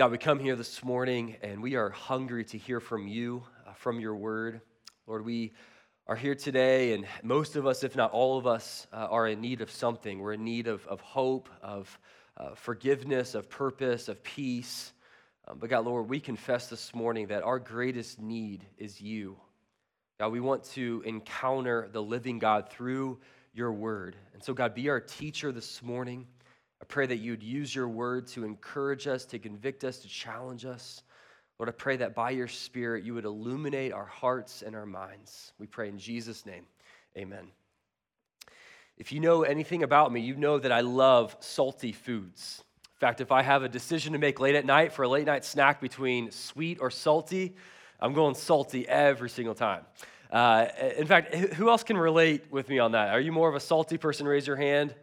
God, we come here this morning and we are hungry to hear from you, uh, from your word. Lord, we are here today, and most of us, if not all of us, uh, are in need of something. We're in need of, of hope, of uh, forgiveness, of purpose, of peace. Um, but God, Lord, we confess this morning that our greatest need is you. God, we want to encounter the living God through your word. And so, God, be our teacher this morning. I pray that you'd use your word to encourage us, to convict us, to challenge us. Lord, I pray that by your Spirit you would illuminate our hearts and our minds. We pray in Jesus' name. Amen. If you know anything about me, you know that I love salty foods. In fact, if I have a decision to make late at night for a late night snack between sweet or salty, I'm going salty every single time. Uh, in fact, who else can relate with me on that? Are you more of a salty person? Raise your hand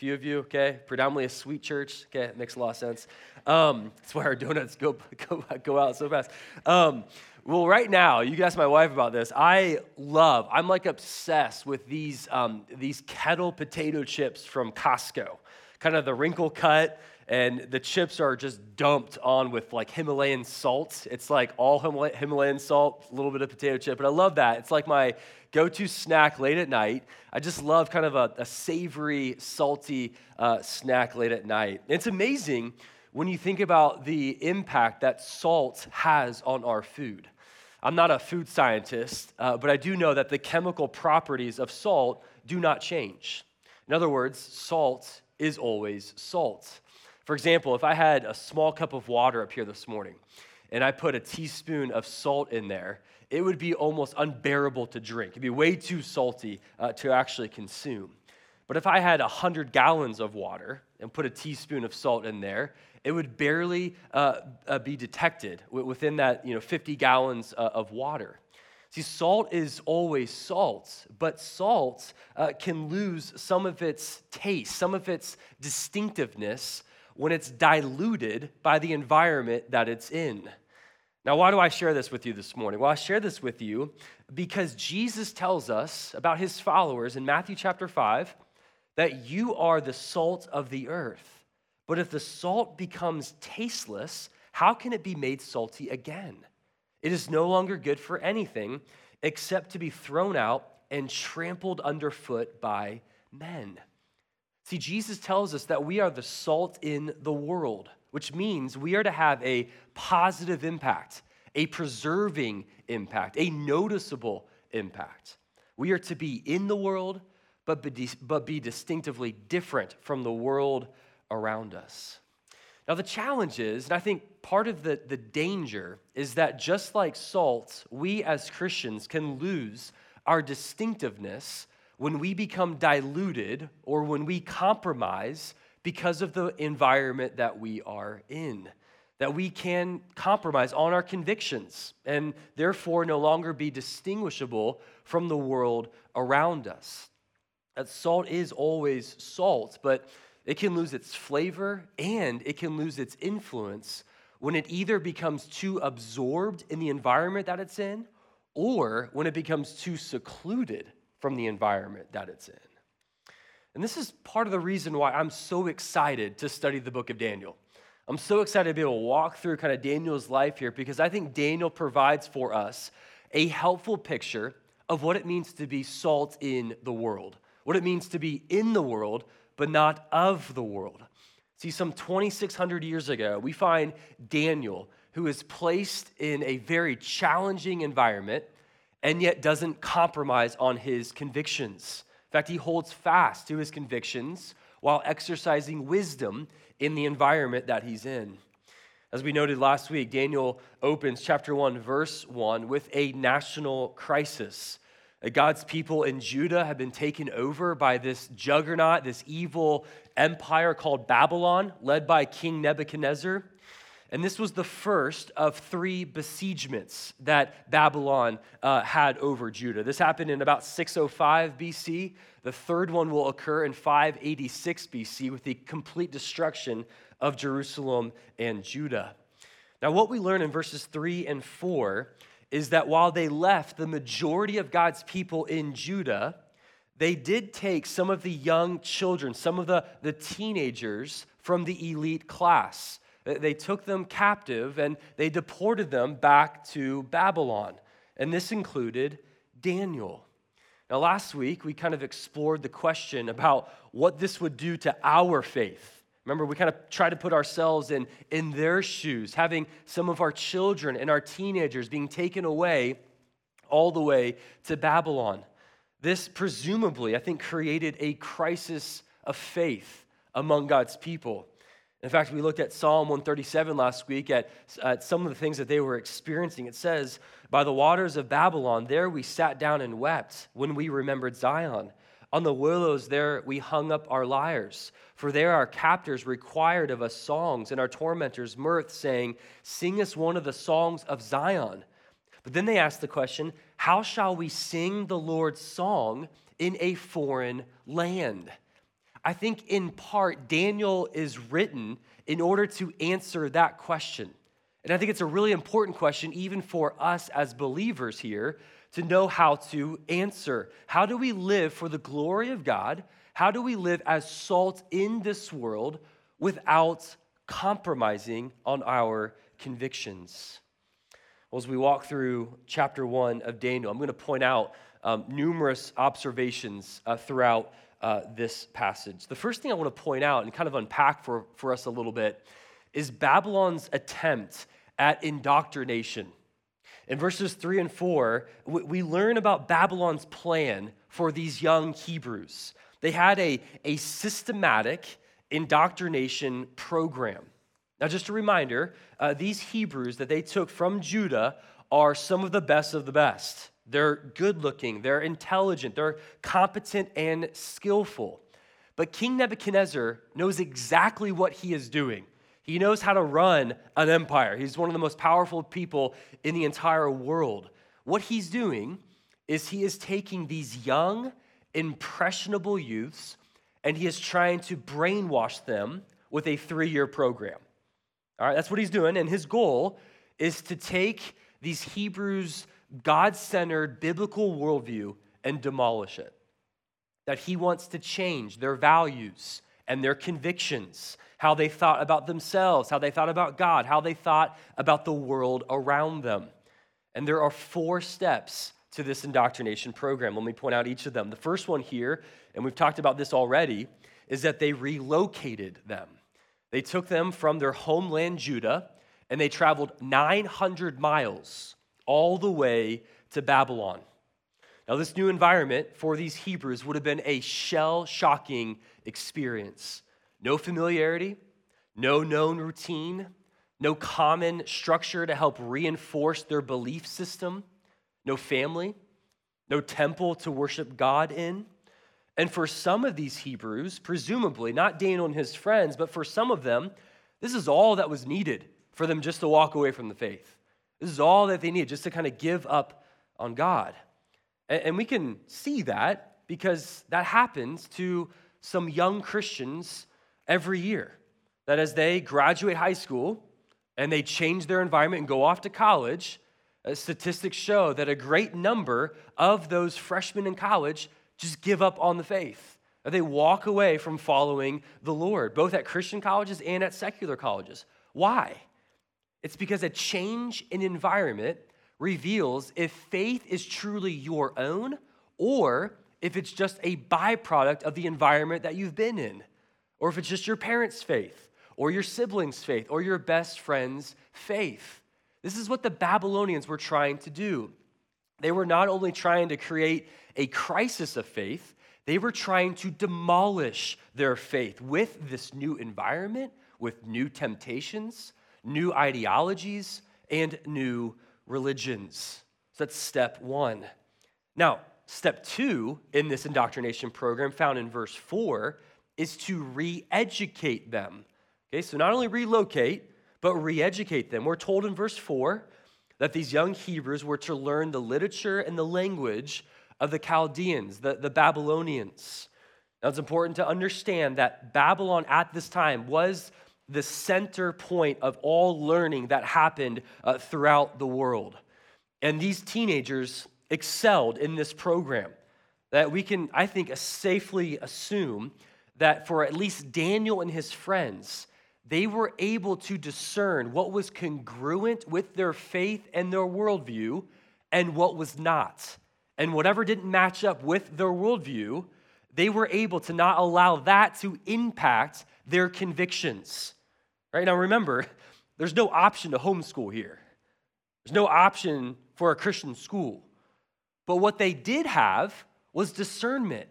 few of you, okay? Predominantly a sweet church, okay? It makes a lot of sense. Um, that's why our donuts go, go, go out so fast. Um, well, right now, you can ask my wife about this. I love, I'm like obsessed with these, um, these kettle potato chips from Costco, kind of the wrinkle cut and the chips are just dumped on with like Himalayan salt. It's like all Himalayan salt, a little bit of potato chip, but I love that. It's like my go to snack late at night. I just love kind of a, a savory, salty uh, snack late at night. It's amazing when you think about the impact that salt has on our food. I'm not a food scientist, uh, but I do know that the chemical properties of salt do not change. In other words, salt is always salt. For example, if I had a small cup of water up here this morning and I put a teaspoon of salt in there, it would be almost unbearable to drink. It'd be way too salty uh, to actually consume. But if I had 100 gallons of water and put a teaspoon of salt in there, it would barely uh, uh, be detected within that you know, 50 gallons uh, of water. See, salt is always salt, but salt uh, can lose some of its taste, some of its distinctiveness when it's diluted by the environment that it's in. Now, why do I share this with you this morning? Well, I share this with you because Jesus tells us about his followers in Matthew chapter 5 that you are the salt of the earth. But if the salt becomes tasteless, how can it be made salty again? It is no longer good for anything except to be thrown out and trampled underfoot by men. See, Jesus tells us that we are the salt in the world, which means we are to have a positive impact, a preserving impact, a noticeable impact. We are to be in the world, but be, but be distinctively different from the world around us. Now, the challenge is, and I think part of the, the danger is that just like salt, we as Christians can lose our distinctiveness when we become diluted or when we compromise because of the environment that we are in. That we can compromise on our convictions and therefore no longer be distinguishable from the world around us. That salt is always salt, but it can lose its flavor and it can lose its influence when it either becomes too absorbed in the environment that it's in or when it becomes too secluded from the environment that it's in. And this is part of the reason why I'm so excited to study the book of Daniel. I'm so excited to be able to walk through kind of Daniel's life here because I think Daniel provides for us a helpful picture of what it means to be salt in the world, what it means to be in the world, but not of the world. See, some 2,600 years ago, we find Daniel, who is placed in a very challenging environment and yet doesn't compromise on his convictions. In fact, he holds fast to his convictions while exercising wisdom in the environment that he's in. As we noted last week, Daniel opens chapter 1, verse 1 with a national crisis. Uh, God's people in Judah have been taken over by this juggernaut, this evil empire called Babylon, led by King Nebuchadnezzar. And this was the first of three besiegements that Babylon uh, had over Judah. This happened in about 605 BC. The third one will occur in 586 BC with the complete destruction of Jerusalem and Judah. Now, what we learn in verses 3 and 4 is that while they left the majority of God's people in Judah, they did take some of the young children, some of the, the teenagers from the elite class. They took them captive and they deported them back to Babylon. And this included Daniel. Now, last week, we kind of explored the question about what this would do to our faith. Remember, we kind of try to put ourselves in, in their shoes, having some of our children and our teenagers being taken away all the way to Babylon. This presumably, I think, created a crisis of faith among God's people. In fact, we looked at Psalm 137 last week at, at some of the things that they were experiencing. It says, By the waters of Babylon, there we sat down and wept when we remembered Zion. On the willows, there we hung up our lyres. For there our captors required of us songs, and our tormentors mirth, saying, Sing us one of the songs of Zion. But then they asked the question, How shall we sing the Lord's song in a foreign land? I think in part, Daniel is written in order to answer that question. And I think it's a really important question, even for us as believers here, to know how to answer. How do we live for the glory of God? How do we live as salt in this world without compromising on our convictions? Well, as we walk through chapter one of Daniel, I'm going to point out um, numerous observations uh, throughout uh, this passage. The first thing I want to point out and kind of unpack for, for us a little bit is Babylon's attempt at indoctrination. In verses three and four, we learn about Babylon's plan for these young Hebrews. They had a, a systematic indoctrination program. Now, just a reminder uh, these Hebrews that they took from Judah are some of the best of the best. They're good looking, they're intelligent, they're competent and skillful. But King Nebuchadnezzar knows exactly what he is doing. He knows how to run an empire. He's one of the most powerful people in the entire world. What he's doing is he is taking these young, impressionable youths and he is trying to brainwash them with a three year program. All right, that's what he's doing. And his goal is to take these Hebrews God centered biblical worldview and demolish it. That he wants to change their values and their convictions, how they thought about themselves, how they thought about God, how they thought about the world around them. And there are four steps to this indoctrination program. Let me point out each of them. The first one here, and we've talked about this already, is that they relocated them. They took them from their homeland, Judah, and they traveled 900 miles all the way to Babylon. Now, this new environment for these Hebrews would have been a shell shocking experience. No familiarity, no known routine, no common structure to help reinforce their belief system, no family, no temple to worship God in. And for some of these Hebrews, presumably, not Daniel and his friends, but for some of them, this is all that was needed for them just to walk away from the faith. This is all that they need, just to kind of give up on God. And we can see that because that happens to some young Christians every year. That as they graduate high school and they change their environment and go off to college, uh, statistics show that a great number of those freshmen in college just give up on the faith. They walk away from following the Lord, both at Christian colleges and at secular colleges. Why? It's because a change in environment reveals if faith is truly your own or if it's just a byproduct of the environment that you've been in, or if it's just your parents' faith, or your siblings' faith, or your best friend's faith. This is what the Babylonians were trying to do. They were not only trying to create a crisis of faith, they were trying to demolish their faith with this new environment, with new temptations, new ideologies, and new religions. So that's step one. Now, step two in this indoctrination program, found in verse four, is to re educate them. Okay, so not only relocate, but re educate them. We're told in verse four that these young Hebrews were to learn the literature and the language of the Chaldeans, the, the Babylonians. Now, it's important to understand that Babylon at this time was the center point of all learning that happened uh, throughout the world. And these teenagers excelled in this program. That we can, I think, safely assume that for at least Daniel and his friends, they were able to discern what was congruent with their faith and their worldview and what was not. And whatever didn't match up with their worldview, they were able to not allow that to impact their convictions. Right now, remember, there's no option to homeschool here, there's no option for a Christian school. But what they did have was discernment.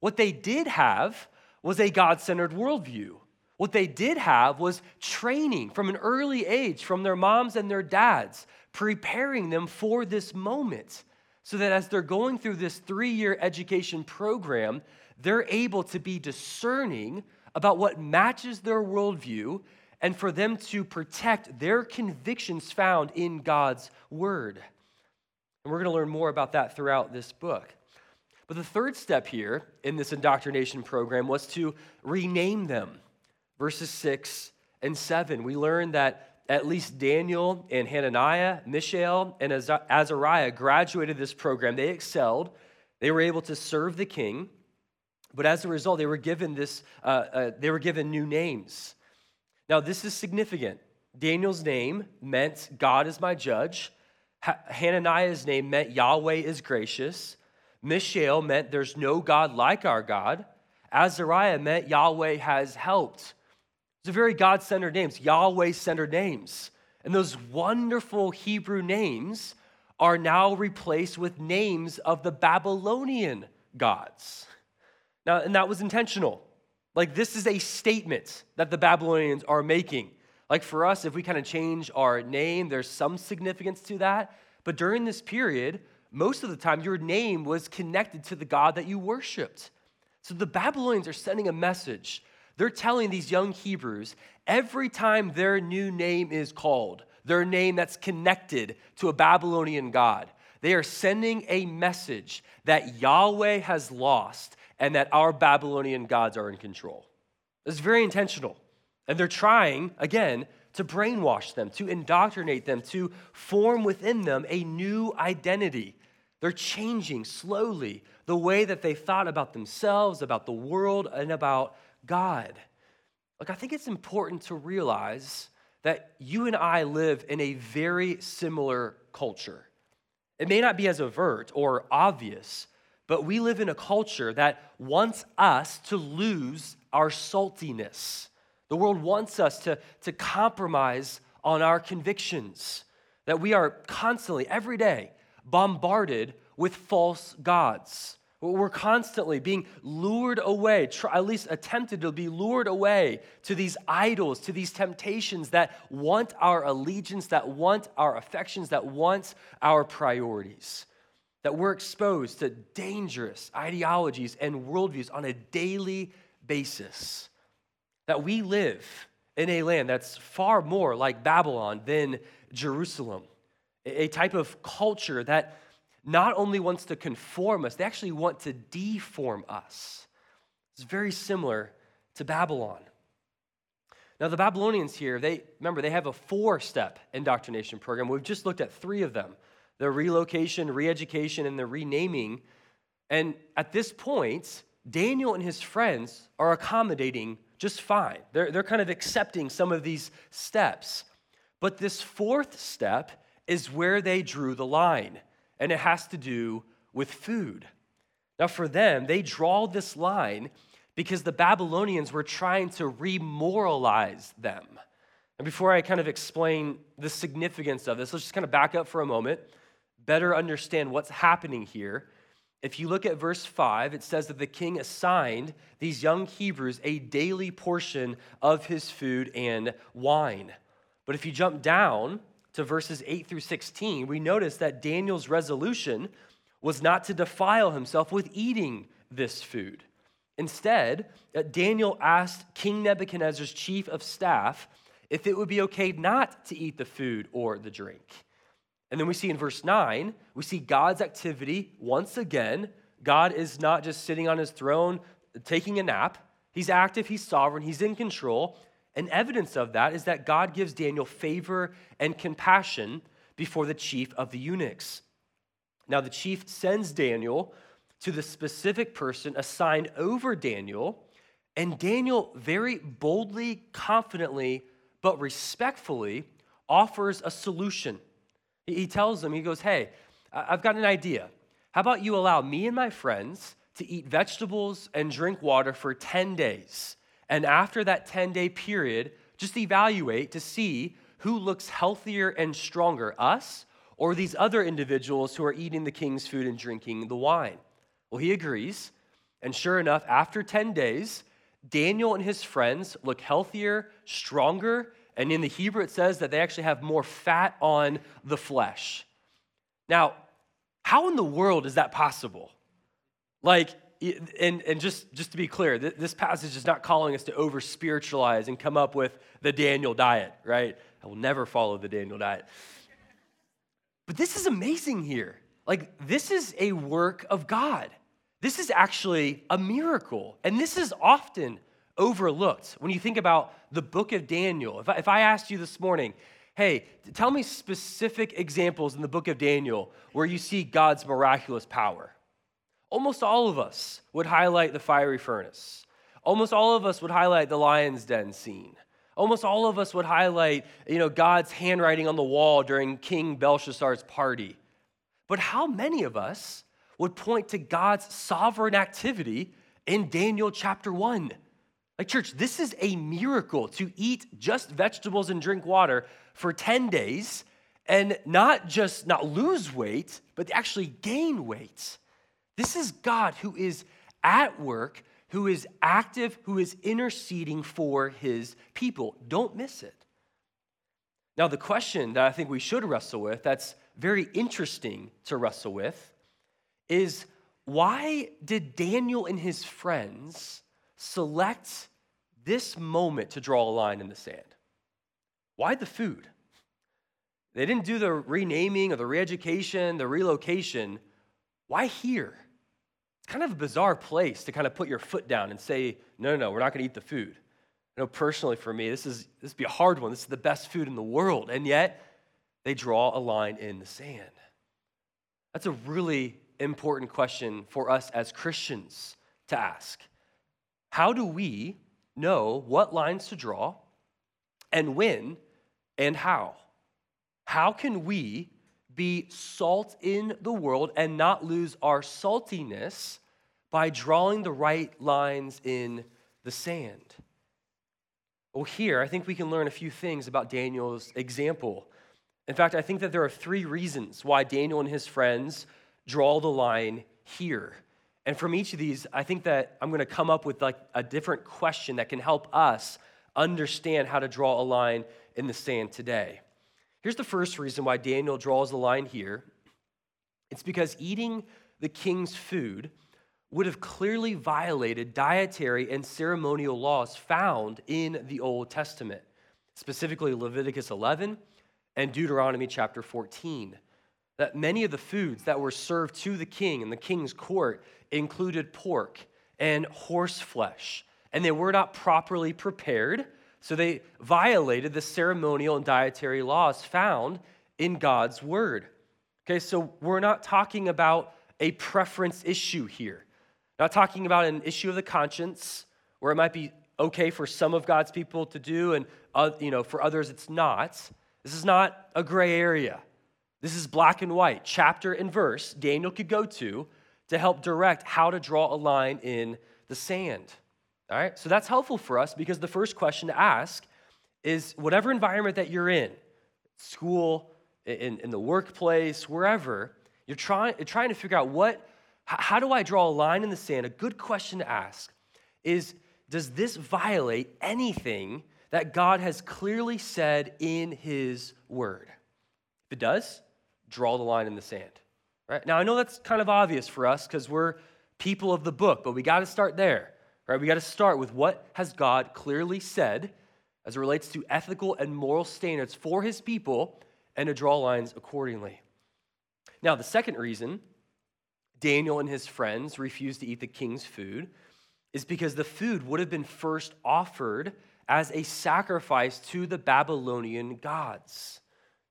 What they did have was a God centered worldview. What they did have was training from an early age from their moms and their dads, preparing them for this moment so that as they're going through this three year education program, they're able to be discerning about what matches their worldview and for them to protect their convictions found in God's word. And we're going to learn more about that throughout this book. But the third step here in this indoctrination program was to rename them. Verses 6 and 7, we learn that at least Daniel and Hananiah, Mishael, and Azariah graduated this program. They excelled. They were able to serve the king. But as a result, they were given this, uh, uh, they were given new names. Now, this is significant. Daniel's name meant God is my judge. Hananiah's name meant Yahweh is gracious. Mishael meant there's no God like our God. Azariah meant Yahweh has helped. These are very God centered names, Yahweh centered names. And those wonderful Hebrew names are now replaced with names of the Babylonian gods. Now, and that was intentional. Like, this is a statement that the Babylonians are making. Like, for us, if we kind of change our name, there's some significance to that. But during this period, most of the time, your name was connected to the God that you worshiped. So the Babylonians are sending a message. They're telling these young Hebrews every time their new name is called, their name that's connected to a Babylonian God, they are sending a message that Yahweh has lost and that our Babylonian gods are in control. It's very intentional. And they're trying, again, to brainwash them, to indoctrinate them, to form within them a new identity. They're changing slowly the way that they thought about themselves, about the world, and about God. Like, I think it's important to realize that you and I live in a very similar culture. It may not be as overt or obvious, but we live in a culture that wants us to lose our saltiness. The world wants us to, to compromise on our convictions, that we are constantly, every day, bombarded with false gods. We're constantly being lured away, at least attempted to be lured away to these idols, to these temptations that want our allegiance, that want our affections, that want our priorities that we're exposed to dangerous ideologies and worldviews on a daily basis. That we live in a land that's far more like Babylon than Jerusalem, a type of culture that not only wants to conform us, they actually want to deform us. It's very similar to Babylon. Now, the Babylonians here, they remember they have a four step indoctrination program. We've just looked at three of them the relocation, re education, and the renaming. And at this point, Daniel and his friends are accommodating just fine. They're, they're kind of accepting some of these steps. But this fourth step is where they drew the line, and it has to do with food. Now, for them, they draw this line because the Babylonians were trying to remoralize them. And before I kind of explain the significance of this, let's just kind of back up for a moment better understand what's happening here, if you look at verse 5, it says that the king assigned these young Hebrews a daily portion of his food and wine. But if you jump down to verses 8 through 16, we notice that Daniel's resolution was not to defile himself with eating this food. Instead, uh, Daniel asked King Nebuchadnezzar's chief of staff if it would be okay not to eat the food or the drink. And then we see in verse 9, we see God's activity once again. God is not just sitting on his throne taking a nap, he's active, he's sovereign, he's in control. And evidence of that is that God gives Daniel favor and compassion before the chief of the eunuchs. Now, the chief sends Daniel to the specific person assigned over Daniel, And Daniel very boldly, confidently, but respectfully offers a solution. He tells them, he goes, Hey, I've got an idea. How about you allow me and my friends to eat vegetables and drink water for 10 days? And after that 10 day period, just evaluate to see who looks healthier and stronger, us or these other individuals who are eating the king's food and drinking the wine. Well, he agrees. And sure enough, after 10 days, Daniel and his friends look healthier, stronger, and in the Hebrew it says that they actually have more fat on the flesh. Now, how in the world is that possible? Like, and, and just, just to be clear, this passage is not calling us to over spiritualize and come up with the Daniel diet, right? I will never follow the Daniel diet. But this is amazing here. Like, this is a work of God. This is actually a miracle. And this is often overlooked when you think about the book of Daniel. If I, if I asked you this morning, hey, tell me specific examples in the book of Daniel where you see God's miraculous power. Almost all of us would highlight the fiery furnace. Almost all of us would highlight the lion's den scene. Almost all of us would highlight, you know, God's handwriting on the wall during King Belshazzar's party. But how many of us would point to God's sovereign activity in Daniel chapter 1? Like, church, this is a miracle to eat just vegetables and drink water for 10 days and not just not lose weight, but actually gain weight. This is God who is at work, who is active, who is interceding for his people. Don't miss it. Now, the question that I think we should wrestle with, that's very interesting to wrestle with, is why did Daniel and his friends select this moment to draw a line in the sand. Why the food? They didn't do the renaming or the re-education, the relocation. Why here? It's kind of a bizarre place to kind of put your foot down and say, no, no, no, we're not going to eat the food. I know personally for me, this is this would be a hard one. This is the best food in the world. And yet they draw a line in the sand. That's a really important question for us as Christians to ask. How do we know what lines to draw and when and how. How can we be salt in the world and not lose our saltiness by drawing the right lines in the sand? Well, here, I think we can learn a few things about Daniel's example. In fact, I think that there are three reasons why Daniel and his friends draw the line here. And from each of these, I think that I'm going to come up with like a different question that can help us understand how to draw a line in the sand today. Here's the first reason why Daniel draws the line here. It's because eating the king's food would have clearly violated dietary and ceremonial laws found in the Old Testament, specifically Leviticus 11 and Deuteronomy chapter 14 that many of the foods that were served to the king in the king's court included pork and horse flesh, and they were not properly prepared, so they violated the ceremonial and dietary laws found in God's word. Okay, so we're not talking about a preference issue here, not talking about an issue of the conscience where it might be okay for some of God's people to do and uh, you know for others it's not. This is not a gray area. This is black and white, chapter and verse Daniel could go to to help direct how to draw a line in the sand. All right, so that's helpful for us because the first question to ask is whatever environment that you're in, school, in, in the workplace, wherever, you're trying, you're trying to figure out what, how do I draw a line in the sand? A good question to ask is Does this violate anything that God has clearly said in His Word? If it does, draw the line in the sand. Right? Now, I know that's kind of obvious for us because we're people of the book, but we got to start there. Right? We got to start with what has God clearly said as it relates to ethical and moral standards for his people and to draw lines accordingly. Now, the second reason Daniel and his friends refused to eat the king's food is because the food would have been first offered as a sacrifice to the Babylonian gods.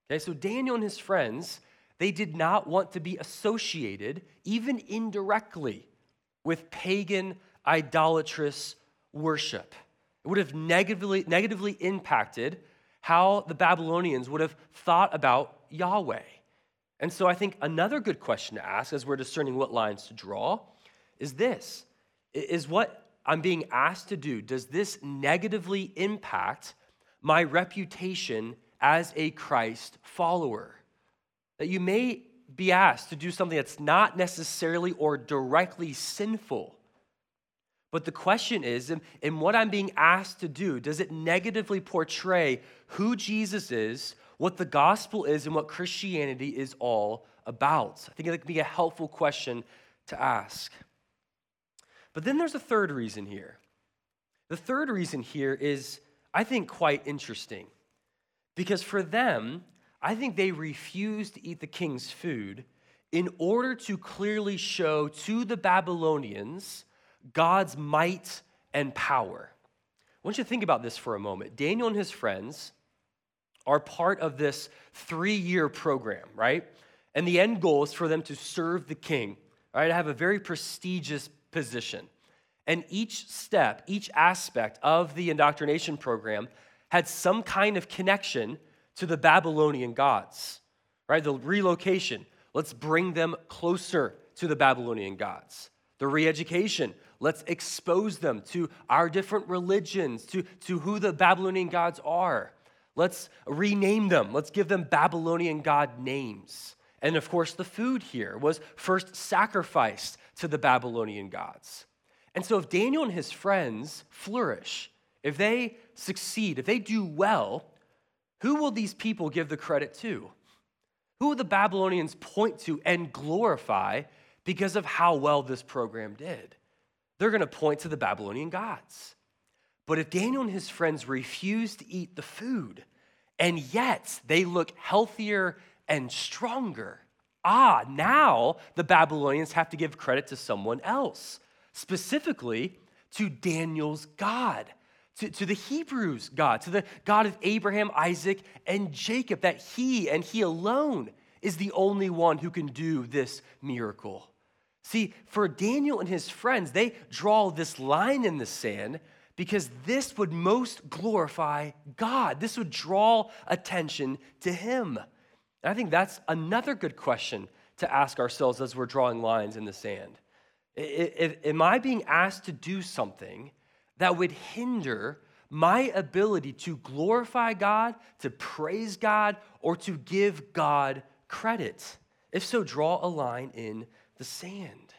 Okay, so Daniel and his friends they did not want to be associated, even indirectly, with pagan, idolatrous worship. It would have negatively, negatively impacted how the Babylonians would have thought about Yahweh. And so I think another good question to ask as we're discerning what lines to draw is this Is what I'm being asked to do, does this negatively impact my reputation as a Christ follower? That you may be asked to do something that's not necessarily or directly sinful. But the question is, in, what I'm being asked to do, does it negatively portray who Jesus is, what the gospel is, and what Christianity is all about? I think it can be a helpful question to ask. But then there's a third reason here. The third reason here is, I think, quite interesting. Because for them, I think they refused to eat the king's food in order to clearly show to the Babylonians God's might and power. I want you to think about this for a moment. Daniel and his friends are part of this three year program, right? And the end goal is for them to serve the king, right? Have a very prestigious position. And each step, each aspect of the indoctrination program had some kind of connection to the Babylonian gods, right? The relocation, let's bring them closer to the Babylonian gods. The re education, let's expose them to our different religions, to, to who the Babylonian gods are. Let's rename them, let's give them Babylonian god names. And of course, the food here was first sacrificed to the Babylonian gods. And so, if Daniel and his friends flourish, if they succeed, if they do well, who will these people give the credit to? Who will the Babylonians point to and glorify because of how well this program did? They're going to point to the Babylonian gods. But if Daniel and his friends refuse to eat the food, and yet they look healthier and stronger, ah, now the Babylonians have to give credit to someone else, specifically to Daniel's God to, to the Hebrews' God, to the God of Abraham, Isaac, and Jacob, that he and he alone is the only one who can do this miracle. See, for Daniel and his friends, they draw this line in the sand because this would most glorify God. This would draw attention to Him. And I think that's another good question to ask ourselves as we're drawing lines in the sand. Am I being asked to do something that would hinder my ability to glorify God, to praise God, or to give God credit? If so, draw a line in the sand.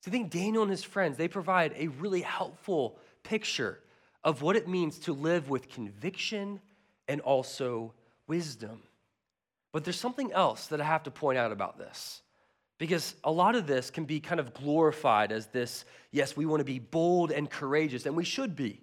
So I think Daniel and his friends, they provide a really helpful picture of what it means to live with conviction and also wisdom. But there's something else that I have to point out about this. Because a lot of this can be kind of glorified as this, yes, we want to be bold and courageous, and we should be.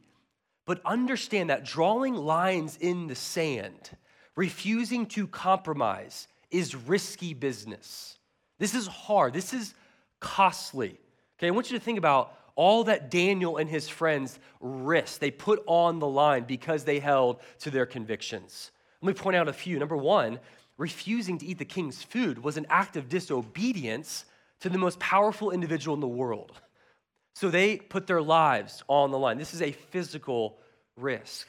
But understand that drawing lines in the sand, refusing to compromise, is risky business. This is hard. This is costly. Okay, I want you to think about all that Daniel and his friends risked. They put on the line because they held to their convictions. Let me point out a few. Number one, refusing to eat the king's food was an act of disobedience to the most powerful individual in the world. So they put their lives on the line. This is a physical risk.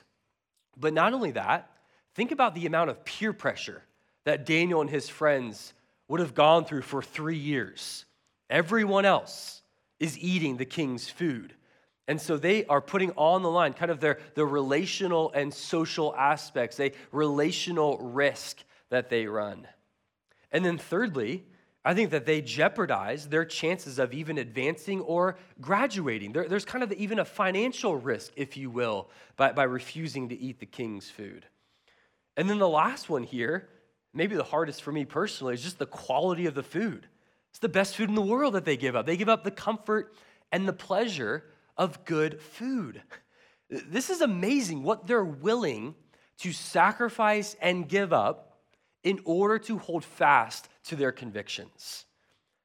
But not only that, think about the amount of peer pressure that Daniel and his friends would have gone through for three years. Everyone else is eating the king's food. And so they are putting on the line kind of their, their relational and social aspects, a relational risk that they run. And then, thirdly, I think that they jeopardize their chances of even advancing or graduating. There, there's kind of even a financial risk, if you will, by, by refusing to eat the king's food. And then the last one here, maybe the hardest for me personally, is just the quality of the food. It's the best food in the world that they give up. They give up the comfort and the pleasure of good food. This is amazing what they're willing to sacrifice and give up in order to hold fast to their convictions.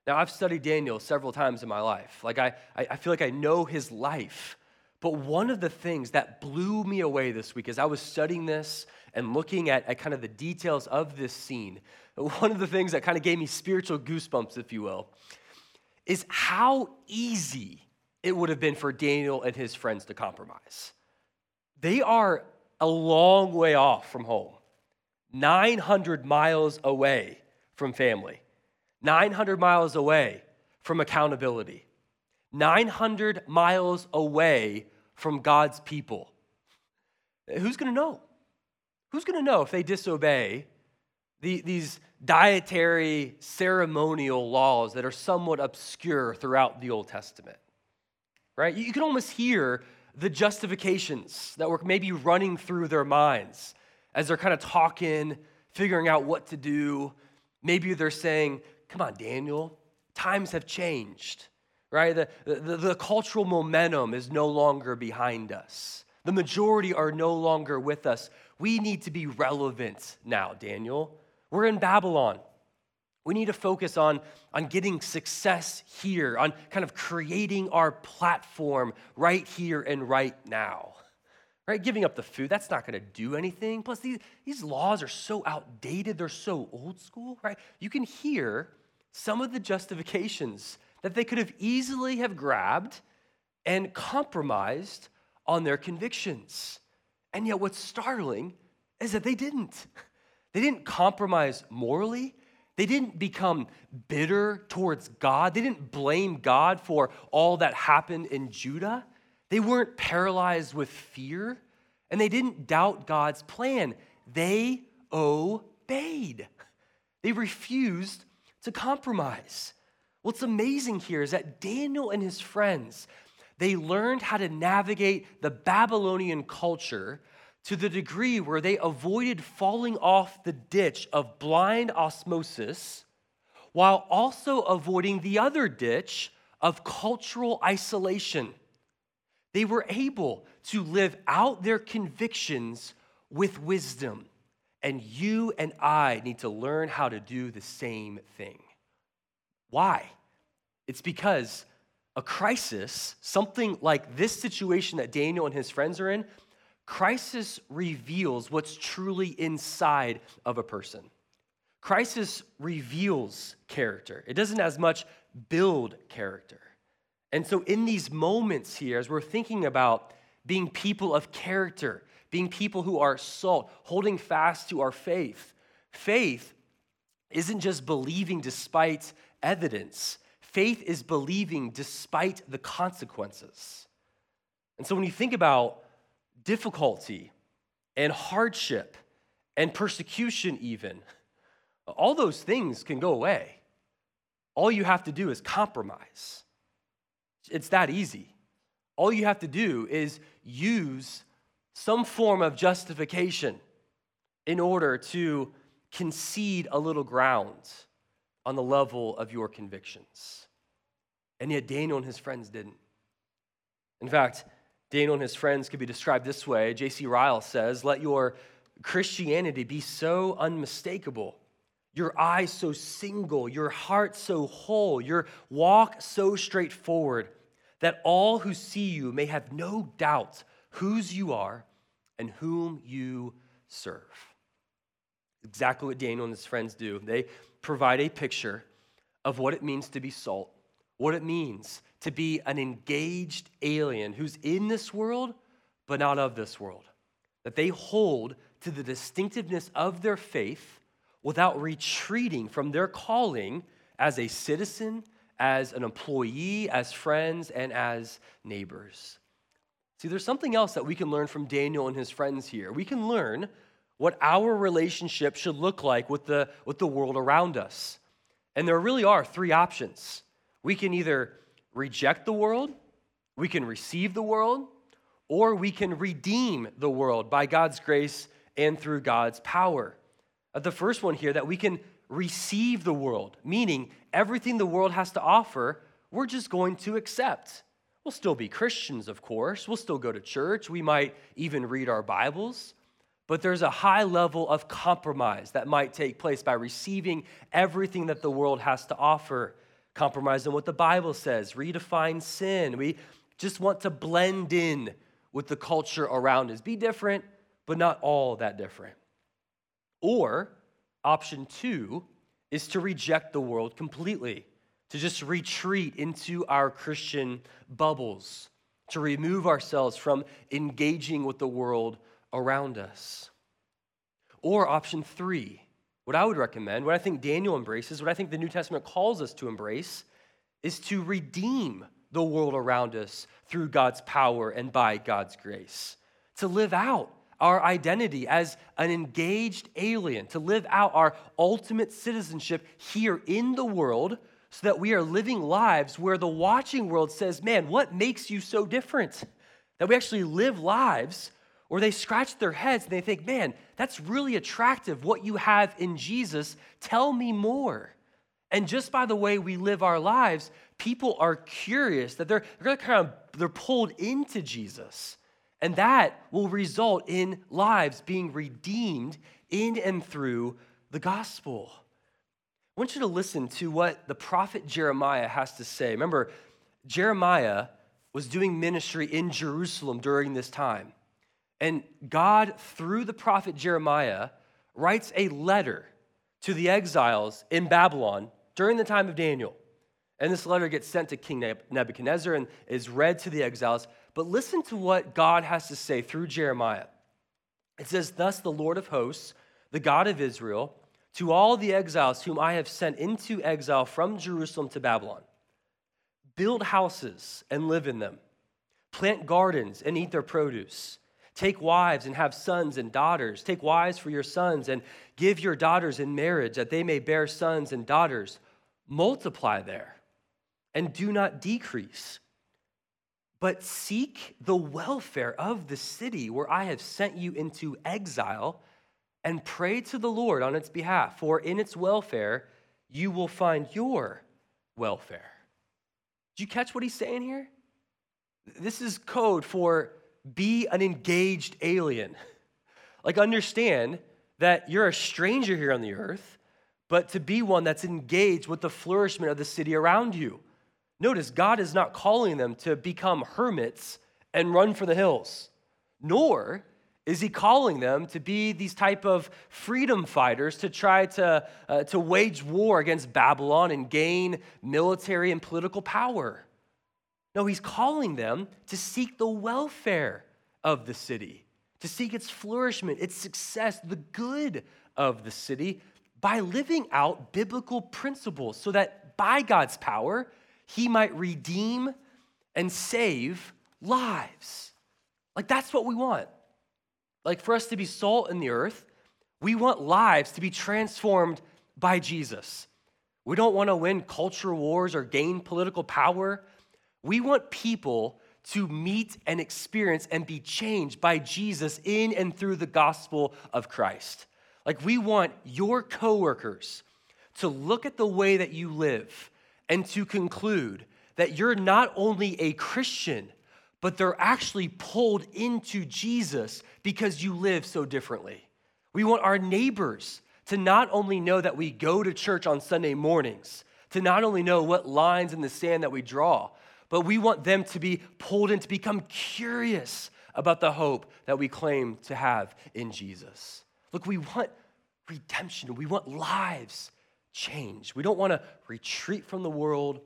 Now, I've studied Daniel several times in my life. Like, I, I feel like I know his life. But one of the things that blew me away this week as I was studying this and looking at, at kind of the details of this scene, one of the things that kind of gave me spiritual goosebumps, if you will, is how easy it would have been for Daniel and his friends to compromise. They are a long way off from home, 900 miles away from family, 900 miles away from accountability, 900 miles away from God's people. Who's going to know? Who's going to know if they disobey the, these dietary ceremonial laws that are somewhat obscure throughout the Old Testament? Right? You can almost hear the justifications that were maybe running through their minds as they're kind of talking, figuring out what to do. Maybe they're saying, Come on, Daniel, times have changed, right? The, the, the, cultural momentum is no longer behind us. The majority are no longer with us. We need to be relevant now, Daniel. We're in Babylon. We need to focus on, on getting success here, on kind of creating our platform right here and right now. Right? Giving up the food, that's not going to do anything. Plus, these, these laws are so outdated, they're so old school, right? You can hear some of the justifications that they could have easily have grabbed and compromised on their convictions. And yet, what's startling is that they didn't. They didn't compromise morally. They didn't become bitter towards God. They didn't blame God for all that happened in Judah. They weren't paralyzed with fear, and they didn't doubt God's plan. They obeyed. They refused to compromise. What's amazing here is that Daniel and his friends, they learned how to navigate the Babylonian culture to the degree where they avoided falling off the ditch of blind osmosis while also avoiding the other ditch of cultural isolation. They were able to live out their convictions with wisdom. And you and I need to learn how to do the same thing. Why? It's because a crisis, something like this situation that Daniel and his friends are in, crisis reveals what's truly inside of a person. Crisis reveals character, it doesn't as much build character. And so, in these moments here, as we're thinking about being people of character, being people who are salt, holding fast to our faith, faith isn't just believing despite evidence, faith is believing despite the consequences. And so, when you think about difficulty and hardship and persecution, even, all those things can go away. All you have to do is compromise. It's that easy. All you have to do is use some form of justification in order to concede a little ground on the level of your convictions. And yet, Daniel and his friends didn't. In fact, Daniel and his friends could be described this way. J.C. Ryle says, Let your Christianity be so unmistakable, your eyes so single, your heart so whole, your walk so straightforward, that all who see you may have no doubt whose you are and whom you serve. Exactly what Daniel and his friends do. They provide a picture of what it means to be salt, what it means to be an engaged alien who's in this world, but not of this world. That they hold to the distinctiveness of their faith without retreating from their calling as a citizen, as an employee, as friends, and as neighbors. See, there's something else that we can learn from Daniel and his friends here. We can learn what our relationship should look like with the, with the world around us. And there really are three options. We can either reject the world, we can receive the world, or we can redeem the world by God's grace and through God's power. The first one here, that we can receive the world, meaning everything the world has to offer, we're just going to accept. We'll still be Christians, of course. We'll still go to church. We might even read our Bibles. But there's a high level of compromise that might take place by receiving everything that the world has to offer compromise on what the Bible says, redefine sin. We just want to blend in with the culture around us, be different, but not all that different. Or option two is to reject the world completely. to just retreat into our Christian bubbles, to remove ourselves from engaging with the world around us. Or option three, what I would recommend, what I think Daniel embraces, what I think the New Testament calls us to embrace, is to redeem the world around us through God's power and by God's grace, to live out our identity as an engaged alien, to live out our ultimate citizenship here in the world so that we are living lives where the watching world says, Man, what makes you so different? That we actually live lives where they scratch their heads and they think, Man, that's really attractive what you have in Jesus. Tell me more. And just by the way we live our lives, people are curious that they're, they're kind of they're pulled into Jesus. And that will result in lives being redeemed in and through the gospel. I want you to listen to what the prophet Jeremiah has to say. Remember, Jeremiah was doing ministry in Jerusalem during this time. And God, through the prophet Jeremiah, writes a letter to the exiles in Babylon during the time of Daniel. And this letter gets sent to King Nebuchadnezzar and is read to the exiles. But listen to what God has to say through Jeremiah. It says, Thus the Lord of hosts, the God of Israel, to all the exiles whom I have sent into exile from Jerusalem to Babylon. Build houses and live in them, plant gardens and eat their produce. Take wives and have sons and daughters. Take wives for your sons and give your daughters in marriage that they may bear sons and daughters. Multiply there and do not decrease, but seek the welfare of the city where I have sent you into exile and pray to the Lord on its behalf, for in its welfare you will find your welfare. Did you catch what he's saying here? This is code for be an engaged alien. Like, understand that you're a stranger here on the earth, but to be one that's engaged with the flourishment of the city around you. Notice, God is not calling them to become hermits and run for the hills, nor is he calling them to be these type of freedom fighters to try to, uh, to wage war against Babylon and gain military and political power? No, he's calling them to seek the welfare of the city, to seek its flourishment, its success, the good of the city by living out biblical principles so that by God's power, he might redeem and save lives. Like that's what we want. Like for us to be salt in the earth, we want lives to be transformed by Jesus. We don't want to win culture wars or gain political power. We want people to meet and experience and be changed by Jesus in and through the gospel of Christ. Like we want your coworkers to look at the way that you live and to conclude that you're not only a Christian, but they're actually pulled into Jesus because you live so differently. We want our neighbors to not only know that we go to church on Sunday mornings, to not only know what lines in the sand that we draw, but we want them to be pulled in to become curious about the hope that we claim to have in Jesus. Look, we want redemption, we want lives changed. We don't want to retreat from the world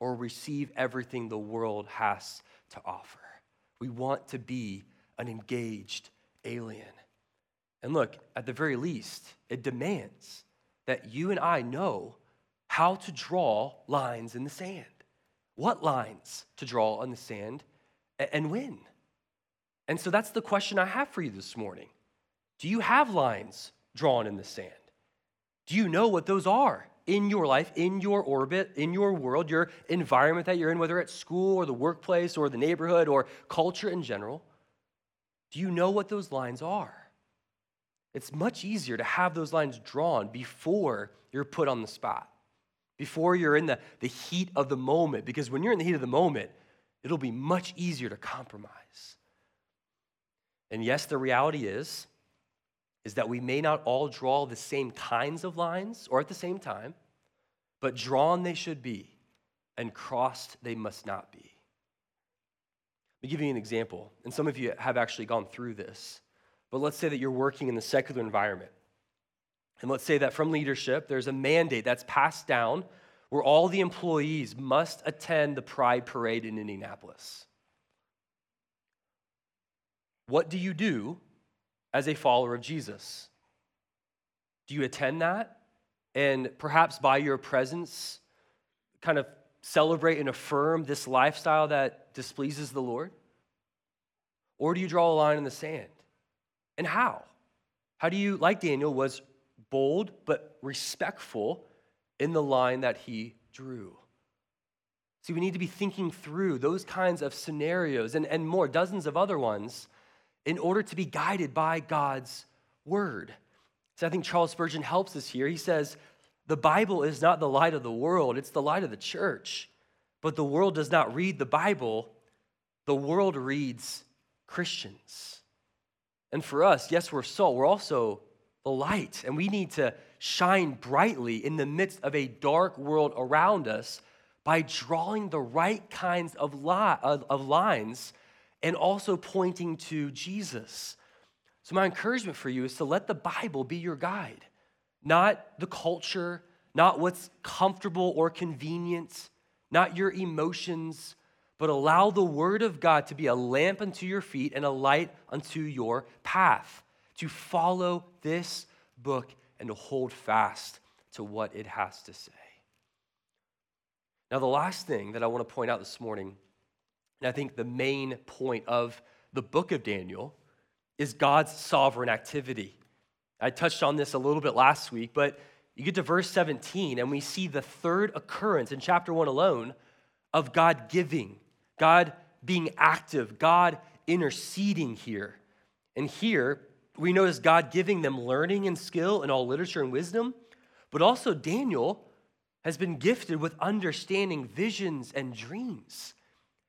or receive everything the world has to offer. We want to be an engaged alien. And look, at the very least, it demands that you and I know how to draw lines in the sand. What lines to draw on the sand and when? And so that's the question I have for you this morning. Do you have lines drawn in the sand? Do you know what those are? in your life, in your orbit, in your world, your environment that you're in, whether at school or the workplace or the neighborhood or culture in general, do you know what those lines are? It's much easier to have those lines drawn before you're put on the spot, before you're in the, the heat of the moment, because when you're in the heat of the moment, it'll be much easier to compromise. And yes, the reality is is that we may not all draw the same kinds of lines or at the same time, but drawn they should be, and crossed they must not be. Let me give you an example, and some of you have actually gone through this. But let's say that you're working in the secular environment. And let's say that from leadership, there's a mandate that's passed down where all the employees must attend the Pride Parade in Indianapolis. What do you do as a follower of Jesus? Do you attend that? And perhaps by your presence, kind of celebrate and affirm this lifestyle that displeases the Lord? Or do you draw a line in the sand? And how? How do you, like Daniel, was bold but respectful in the line that he drew? See, we need to be thinking through those kinds of scenarios and, and more, dozens of other ones, in order to be guided by God's word. So I think Charles Spurgeon helps us here. He says, The Bible is not the light of the world, it's the light of the church. But the world does not read the Bible, the world reads Christians. And for us, yes, we're salt, we're also the light, and we need to shine brightly in the midst of a dark world around us by drawing the right kinds of, li- of lines and also pointing to Jesus. So, my encouragement for you is to let the Bible be your guide, not the culture, not what's comfortable or convenient, not your emotions, but allow the Word of God to be a lamp unto your feet and a light unto your path, to follow this book and to hold fast to what it has to say. Now, the last thing that I want to point out this morning, and I think the main point of the book of Daniel, is God's sovereign activity. I touched on this a little bit last week, but you get to verse 17, and we see the third occurrence in chapter 1 alone of God giving, God being active, God interceding here. And here, we notice God giving them learning and skill in all literature and wisdom, but also Daniel has been gifted with understanding visions and dreams.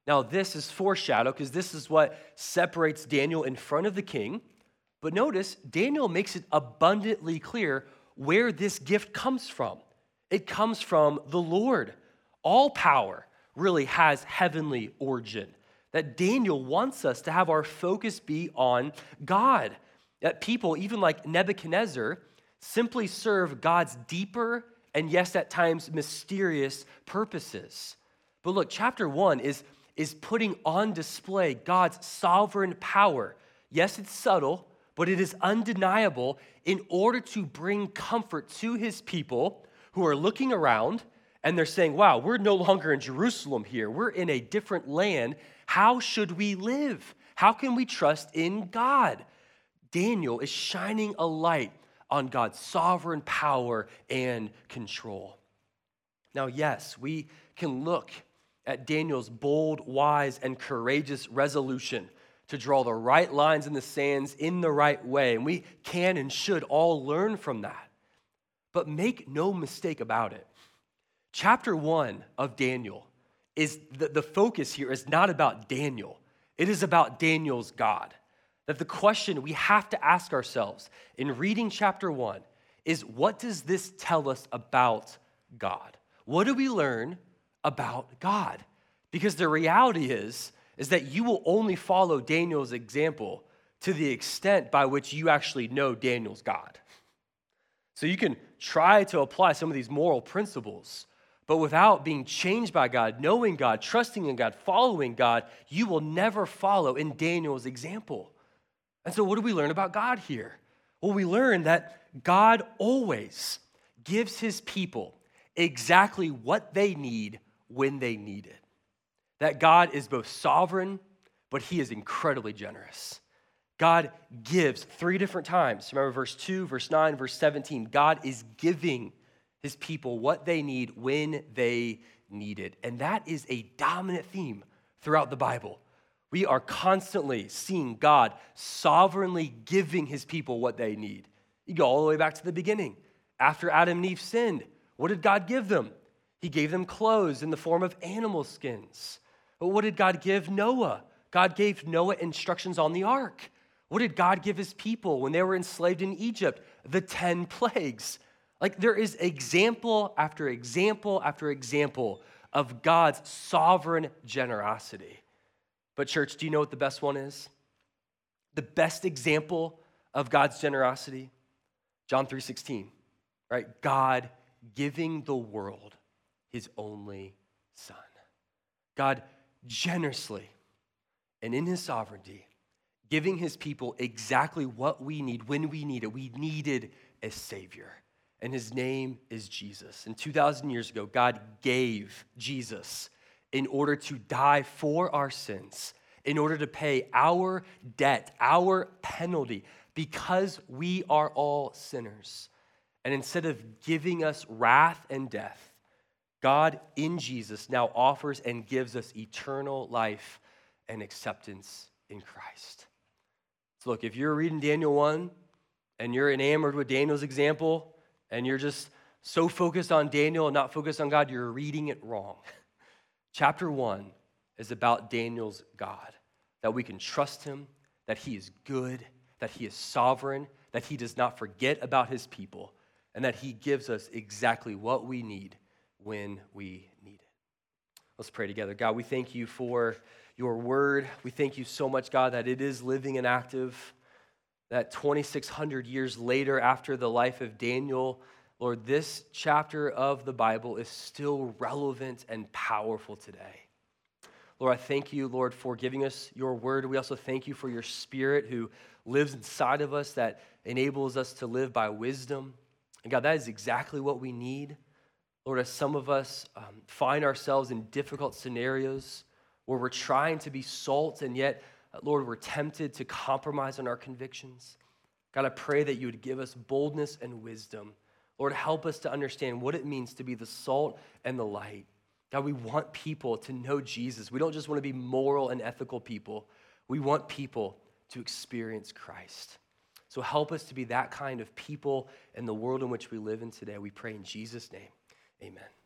Now, this is foreshadow because this is what separates Daniel in front of the king. But notice, Daniel makes it abundantly clear where this gift comes from. It comes from the Lord. All power really has heavenly origin. That Daniel wants us to have our focus be on God. That people, even like Nebuchadnezzar, simply serve God's deeper and, yes, at times mysterious purposes. But look, chapter one is is putting on display God's sovereign power. Yes, it's subtle, but it is undeniable in order to bring comfort to his people who are looking around and they're saying, wow, we're no longer in Jerusalem here. We're in a different land. How should we live? How can we trust in God? Daniel is shining a light on God's sovereign power and control. Now, yes, we can look at Daniel's bold, wise, and courageous resolution to draw the right lines in the sands in the right way. And we can and should all learn from that. But make no mistake about it. Chapter one of Daniel is the, the focus here is not about Daniel, it is about Daniel's God. That the question we have to ask ourselves in reading chapter one is what does this tell us about God? What do we learn about God. Because the reality is, is that you will only follow Daniel's example to the extent by which you actually know Daniel's God. So you can try to apply some of these moral principles, but without being changed by God, knowing God, trusting in God, following God, you will never follow in Daniel's example. And so, what do we learn about God here? Well, we learn that God always gives his people exactly what they need when they need it. That God is both sovereign, but he is incredibly generous. God gives three different times. Remember verse 2, verse 9, verse 17. God is giving his people what they need when they need it. And that is a dominant theme throughout the Bible. We are constantly seeing God sovereignly giving his people what they need. You go all the way back to the beginning. After Adam and Eve sinned, what did God give them? He gave them clothes in the form of animal skins. But what did God give Noah? God gave Noah instructions on the ark. What did God give his people when they were enslaved in Egypt? The 10 plagues. Like there is example after example after example of God's sovereign generosity. But church, do you know what the best one is? The best example of God's generosity? John 3:16. Right? God giving the world his only Son. God generously and in his sovereignty, giving his people exactly what we need when we need it. We needed a Savior, and his name is Jesus. And 2,000 years ago, God gave Jesus in order to die for our sins, in order to pay our debt, our penalty, because we are all sinners. And instead of giving us wrath and death, God in Jesus now offers and gives us eternal life and acceptance in Christ. So, look, if you're reading Daniel 1 and you're enamored with Daniel's example and you're just so focused on Daniel and not focused on God, you're reading it wrong. Chapter 1 is about Daniel's God, that we can trust him, that he is good, that he is sovereign, that he does not forget about his people, and that he gives us exactly what we need when we need it. Let's pray together. God, we thank you for your word. We thank you so much, God, that it is living and active, that 2,600 years later, after the life of Daniel, Lord, this chapter of the Bible is still relevant and powerful today. Lord, I thank you, Lord, for giving us your word. We also thank you for your spirit who lives inside of us that enables us to live by wisdom. And God, that is exactly what we need. Lord, as some of us um, find ourselves in difficult scenarios where we're trying to be salt and yet, uh, Lord, we're tempted to compromise on our convictions. God, I pray that you would give us boldness and wisdom. Lord, help us to understand what it means to be the salt and the light. God, we want people to know Jesus. We don't just want to be moral and ethical people, we want people to experience Christ. So help us to be that kind of people in the world in which we live in today. We pray in Jesus' name. Amen.